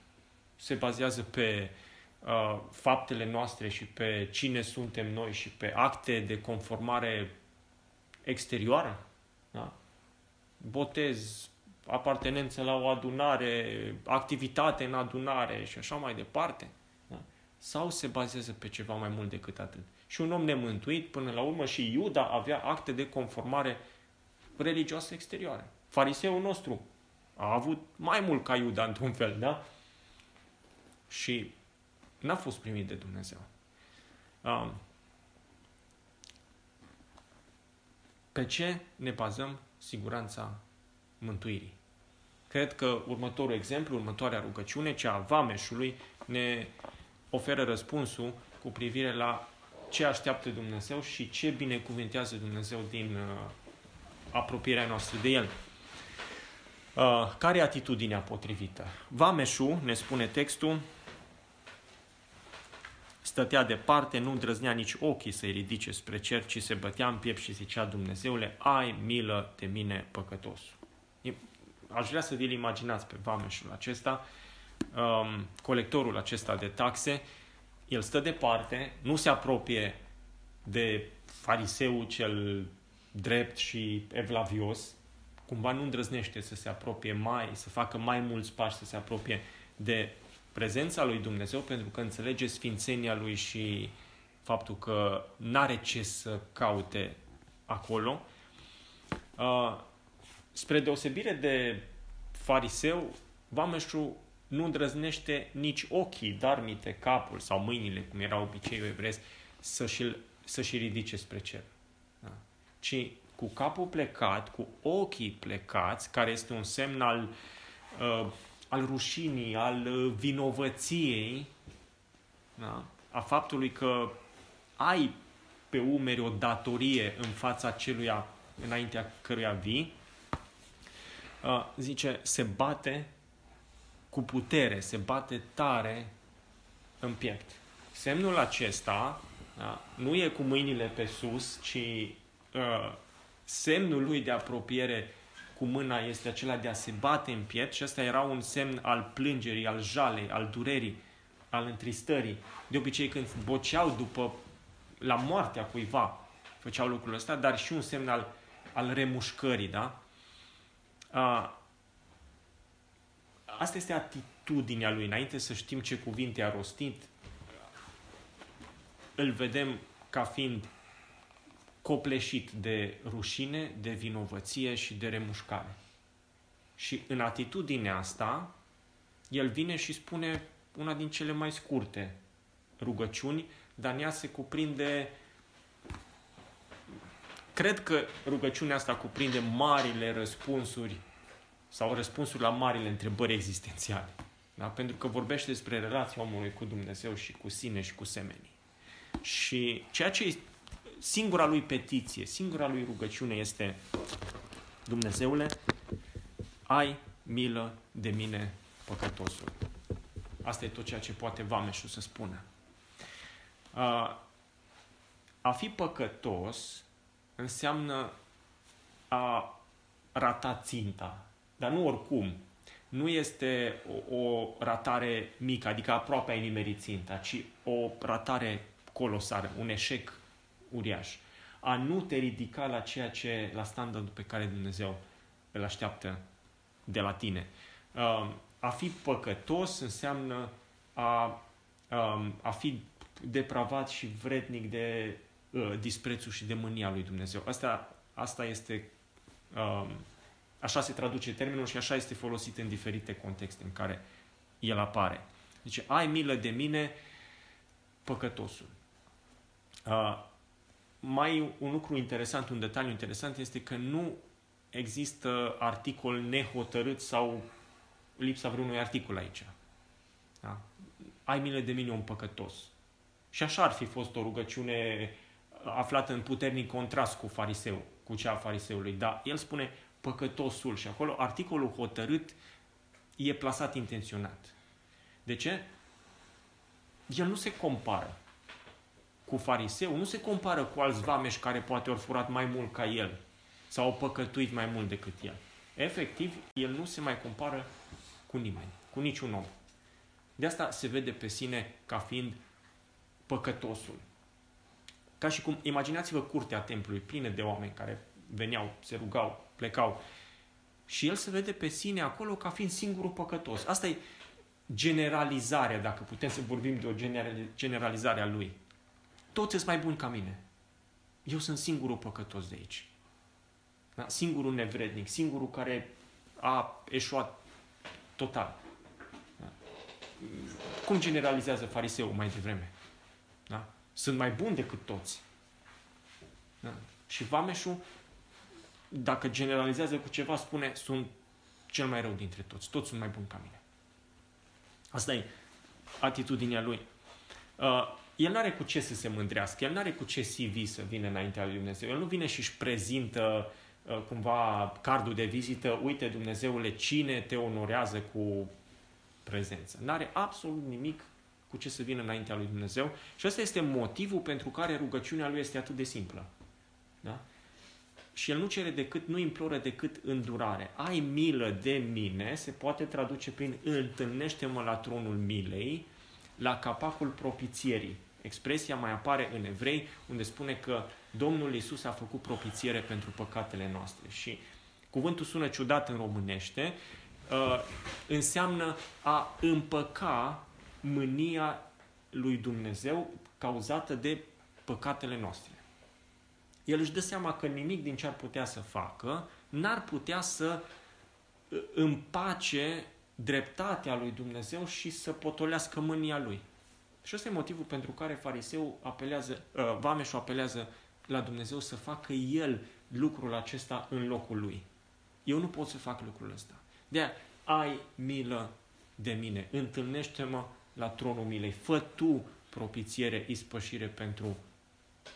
Se bazează pe uh, faptele noastre și pe cine suntem noi și pe acte de conformare exterioară. Da? Botez, apartenență la o adunare, activitate în adunare și așa mai departe. Da? Sau se bazează pe ceva mai mult decât atât. Și un om nemântuit, până la urmă, și Iuda avea acte de conformare religioasă exterioare. Fariseul nostru a avut mai mult ca Iuda, într-un fel, da? Și n-a fost primit de Dumnezeu. Um, pe ce ne bazăm siguranța mântuirii? Cred că următorul exemplu, următoarea rugăciune, cea a Vameșului, ne oferă răspunsul cu privire la ce așteaptă Dumnezeu și ce binecuvintează Dumnezeu din uh, apropierea noastră de El. Uh, care e atitudinea potrivită? Vameșul, ne spune textul, stătea departe, nu îndrăznea nici ochii să-i ridice spre cer, ci se bătea în piept și zicea Dumnezeule, ai milă de mine păcătos. Aș vrea să vi-l imaginați pe vameșul acesta, um, colectorul acesta de taxe, el stă departe, nu se apropie de fariseul cel drept și evlavios, cumva nu îndrăznește să se apropie mai, să facă mai mulți pași, să se apropie de prezența lui Dumnezeu, pentru că înțelege sfințenia lui și faptul că n-are ce să caute acolo. Uh, spre deosebire de fariseu, vameșul nu îndrăznește nici ochii, darmite capul sau mâinile, cum era obiceiul evresc, să-și, să-și ridice spre cer. Da. Ci cu capul plecat, cu ochii plecați, care este un semn al, uh, al rușinii, al uh, vinovăției, da? a faptului că ai pe umeri o datorie în fața celuia înaintea căruia vii, uh, zice, se bate cu putere, se bate tare în piept. Semnul acesta da, nu e cu mâinile pe sus, ci uh, semnul lui de apropiere cu mâna este acela de a se bate în piept și ăsta era un semn al plângerii, al jalei, al durerii, al întristării. De obicei când boceau după la moartea cuiva, făceau lucrul ăsta, dar și un semn al, al remușcării, da? Uh, asta este atitudinea lui. Înainte să știm ce cuvinte a rostit, îl vedem ca fiind copleșit de rușine, de vinovăție și de remușcare. Și în atitudinea asta, el vine și spune una din cele mai scurte rugăciuni, dar în ea se cuprinde cred că rugăciunea asta cuprinde marile răspunsuri sau răspunsuri la marile întrebări existențiale. Da? Pentru că vorbește despre relația omului cu Dumnezeu și cu sine și cu semenii. Și ceea ce e singura lui petiție, singura lui rugăciune este Dumnezeule, ai milă de mine, păcătosul. Asta e tot ceea ce poate vameșul să spună. A fi păcătos înseamnă a rata ținta, dar nu oricum. Nu este o, o ratare mică, adică aproape ai nimerit ținta, ci o ratare colosală, un eșec uriaș. A nu te ridica la ceea ce, la standardul pe care Dumnezeu îl așteaptă de la tine. A fi păcătos înseamnă a, a fi depravat și vrednic de uh, disprețul și de mânia lui Dumnezeu. Asta, asta este, um, așa se traduce termenul și așa este folosit în diferite contexte în care el apare. Deci, ai milă de mine, păcătosul. Uh, mai un lucru interesant, un detaliu interesant este că nu există articol nehotărât sau lipsa vreunui articol aici. Da? Ai milă de mine un păcătos. Și așa ar fi fost o rugăciune aflată în puternic contrast cu fariseu, cu cea a fariseului. Dar el spune păcătosul și acolo articolul hotărât e plasat intenționat. De ce? El nu se compară cu fariseu, nu se compară cu alți vameși care poate au furat mai mult ca el sau au păcătuit mai mult decât el. Efectiv, el nu se mai compară cu nimeni, cu niciun om. De asta se vede pe sine ca fiind păcătosul. Ca și cum, imaginați-vă curtea templului plină de oameni care veneau, se rugau, plecau. Și el se vede pe sine acolo ca fiind singurul păcătos. Asta e generalizarea, dacă putem să vorbim de o generalizare a lui. Toți sunt mai buni ca mine. Eu sunt singurul păcătos de aici. Da? Singurul nevrednic, singurul care a eșuat total. Da? Cum generalizează fariseul mai devreme? Da? Sunt mai buni decât toți. Da? Și vameșul, dacă generalizează cu ceva, spune, sunt cel mai rău dintre toți. Toți sunt mai buni ca mine. Asta e atitudinea lui. Uh, el nu are cu ce să se mândrească, el nu are cu ce CV să vină înaintea lui Dumnezeu. El nu vine și își prezintă uh, cumva cardul de vizită, uite Dumnezeule, cine te onorează cu prezență. Nu are absolut nimic cu ce să vină înaintea lui Dumnezeu și ăsta este motivul pentru care rugăciunea lui este atât de simplă. Da? Și el nu cere decât, nu imploră decât îndurare. Ai milă de mine se poate traduce prin întâlnește-mă la tronul milei, la capacul propitierii. Expresia mai apare în evrei, unde spune că Domnul Isus a făcut propițiere pentru păcatele noastre. Și cuvântul sună ciudat în românește, uh, înseamnă a împăca mânia lui Dumnezeu cauzată de păcatele noastre. El își dă seama că nimic din ce ar putea să facă n-ar putea să uh, împace dreptatea lui Dumnezeu și să potolească mânia lui. Și ăsta e motivul pentru care fariseul apelează, uh, vameșul apelează la Dumnezeu să facă el lucrul acesta în locul lui. Eu nu pot să fac lucrul ăsta. de ai milă de mine, întâlnește-mă la tronul milei. Fă tu propițiere, ispășire pentru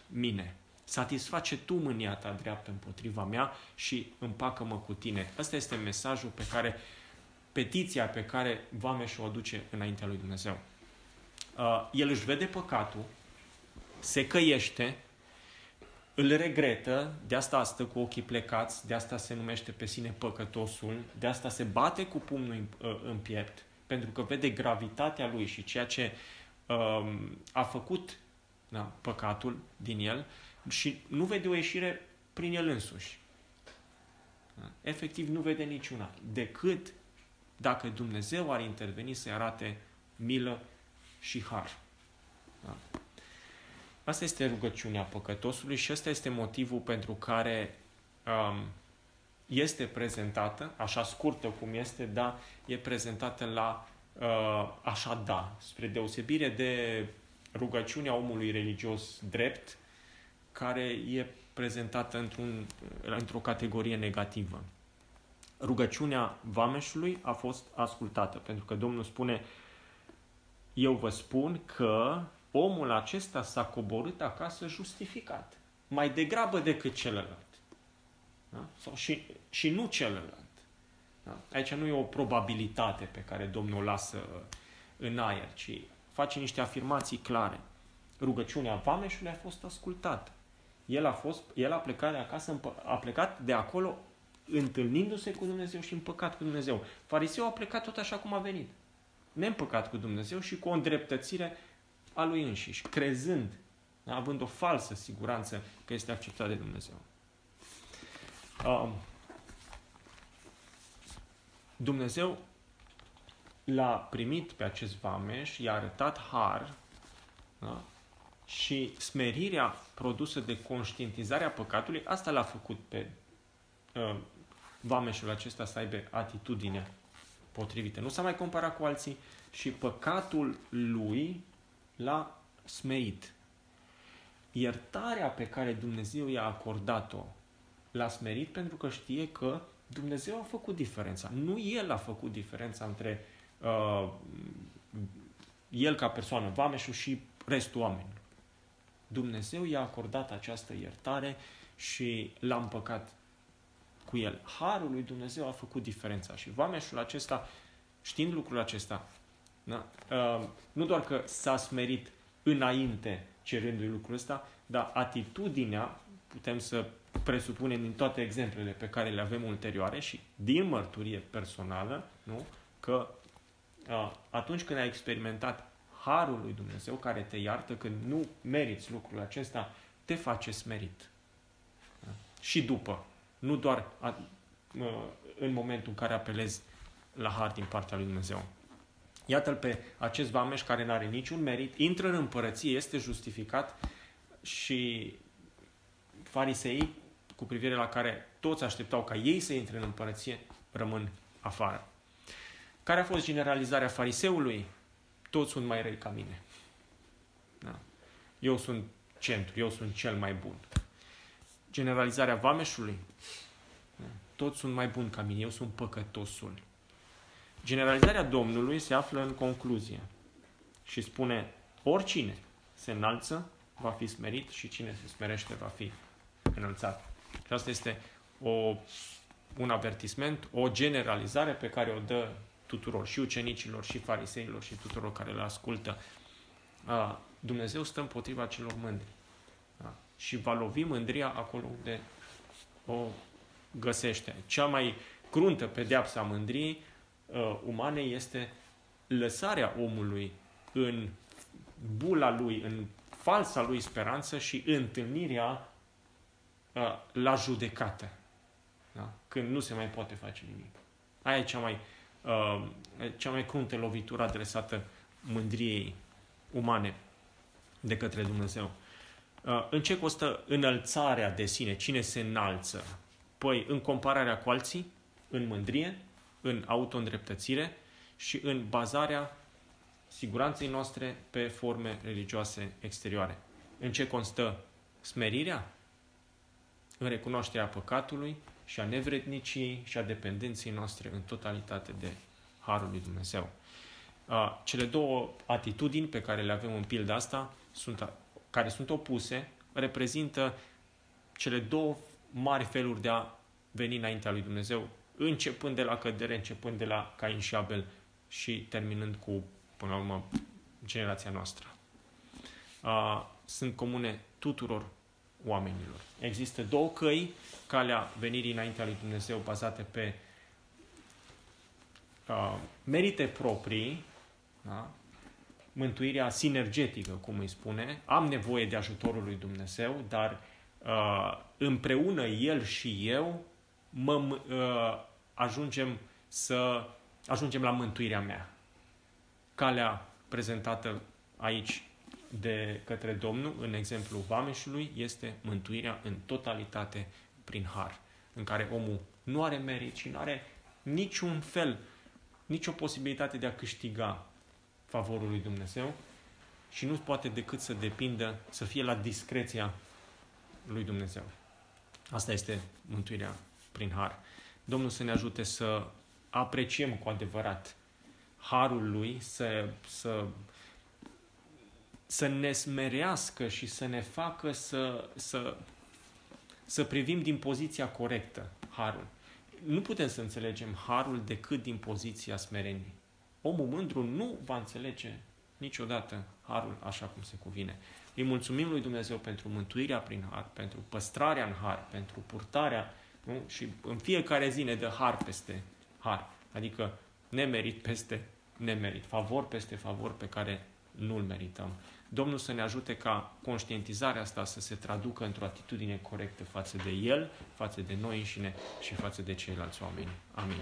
mine. Satisface tu mânia ta dreaptă împotriva mea și împacă-mă cu tine. Ăsta este mesajul pe care, petiția pe care Vameșul o aduce înaintea lui Dumnezeu. Uh, el își vede păcatul, se căiește, îl regretă, de asta stă cu ochii plecați, de asta se numește pe sine păcătosul, de asta se bate cu pumnul în, uh, în piept, pentru că vede gravitatea lui și ceea ce um, a făcut da, păcatul din el și nu vede o ieșire prin el însuși. Da? Efectiv nu vede niciuna, decât dacă Dumnezeu ar interveni să-i arate milă și har. Da? Asta este rugăciunea păcătosului și ăsta este motivul pentru care um, este prezentată, așa scurtă cum este, da, e prezentată la uh, așa da, spre deosebire de rugăciunea omului religios drept, care e prezentată într-un, într-o categorie negativă. Rugăciunea vameșului a fost ascultată, pentru că Domnul spune, eu vă spun că omul acesta s-a coborât acasă justificat, mai degrabă decât celălalt. Da? Sau și, și nu celălalt. Da? Aici nu e o probabilitate pe care Domnul o lasă în aer, ci face niște afirmații clare. Rugăciunea vameșului a fost ascultată. El a, fost, el a plecat de acasă, a plecat de acolo întâlnindu-se cu Dumnezeu și împăcat cu Dumnezeu. Fariseu a plecat tot așa cum a venit. Neîmpăcat cu Dumnezeu și cu o îndreptățire a lui înșiși, crezând, având o falsă siguranță că este acceptat de Dumnezeu. Um, Dumnezeu l-a primit pe acest vameș, i-a arătat har da? și smerirea produsă de conștientizarea păcatului, asta l-a făcut pe uh, vameșul acesta să aibă atitudine potrivită. Nu s-a mai comparat cu alții și păcatul lui l-a smerit. Iertarea pe care Dumnezeu i-a acordat-o l-a smerit pentru că știe că Dumnezeu a făcut diferența. Nu El a făcut diferența între uh, El ca persoană, vameșul și restul oamenilor. Dumnezeu i-a acordat această iertare și l-a împăcat cu el. Harul lui Dumnezeu a făcut diferența și vameșul acesta, știind lucrul acesta, da? Uh, nu doar că s-a smerit înainte cerându-i lucrul ăsta, dar atitudinea, putem să presupunem din toate exemplele pe care le avem ulterioare și din mărturie personală, nu? că uh, atunci când ai experimentat harul lui Dumnezeu care te iartă, când nu meriți lucrul acesta, te face smerit. Da? Și după, nu doar a, uh, în momentul în care apelezi la har din partea lui Dumnezeu. Iată-l pe acest vameș care nu are niciun merit, intră în împărăție, este justificat și farisei, cu privire la care toți așteptau ca ei să intre în împărăție, rămân afară. Care a fost generalizarea fariseului? Toți sunt mai răi ca mine. Da. Eu sunt centru, eu sunt cel mai bun. Generalizarea vameșului? Da. Toți sunt mai buni ca mine, eu sunt păcătosul. Generalizarea Domnului se află în concluzie și spune oricine se înalță va fi smerit și cine se smerește va fi înălțat. Și asta este o, un avertisment, o generalizare pe care o dă tuturor, și ucenicilor, și fariseilor, și tuturor care le ascultă. A, Dumnezeu stă împotriva celor mândri. A, și va lovi mândria acolo unde o găsește. Cea mai cruntă pedeapsă a mândriei uh, umane este lăsarea omului în bula lui, în falsa lui speranță și întâlnirea uh, la judecată. Da? Când nu se mai poate face nimic. Aia e cea mai, uh, cea mai cruntă lovitură adresată mândriei umane de către Dumnezeu. Uh, în ce costă înălțarea de sine? Cine se înalță? Păi, în compararea cu alții, în mândrie, în auto-îndreptățire și în bazarea siguranței noastre pe forme religioase exterioare. În ce constă smerirea? În recunoașterea păcatului și a nevredniciei și a dependenței noastre în totalitate de Harul lui Dumnezeu. Cele două atitudini pe care le avem în pilda asta, sunt, care sunt opuse, reprezintă cele două mari feluri de a veni înaintea lui Dumnezeu începând de la cădere, începând de la Cain și Abel și terminând cu, până la urmă, generația noastră. Sunt comune tuturor oamenilor. Există două căi, calea venirii înaintea lui Dumnezeu bazate pe uh, merite proprii, da? Mântuirea sinergetică, cum îi spune. Am nevoie de ajutorul lui Dumnezeu, dar uh, împreună El și eu mă, uh, ajungem să ajungem la mântuirea mea. Calea prezentată aici de către Domnul, în exemplu Vameșului, este mântuirea în totalitate prin har, în care omul nu are merit și nu are niciun fel, nicio posibilitate de a câștiga favorul lui Dumnezeu și nu poate decât să depindă, să fie la discreția lui Dumnezeu. Asta este mântuirea prin har. Domnul să ne ajute să apreciem cu adevărat harul lui, să, să, să ne smerească și să ne facă să, să, să privim din poziția corectă harul. nu putem să înțelegem harul decât din poziția smereniei. Omul mândru nu va înțelege niciodată harul așa cum se cuvine. Îi mulțumim lui Dumnezeu pentru mântuirea prin har, pentru păstrarea în har, pentru purtarea nu? și în fiecare zi ne dă har peste har, adică nemerit peste nemerit, favor peste favor pe care nu-l merităm. Domnul să ne ajute ca conștientizarea asta să se traducă într-o atitudine corectă față de El, față de noi înșine și față de ceilalți oameni. Amin.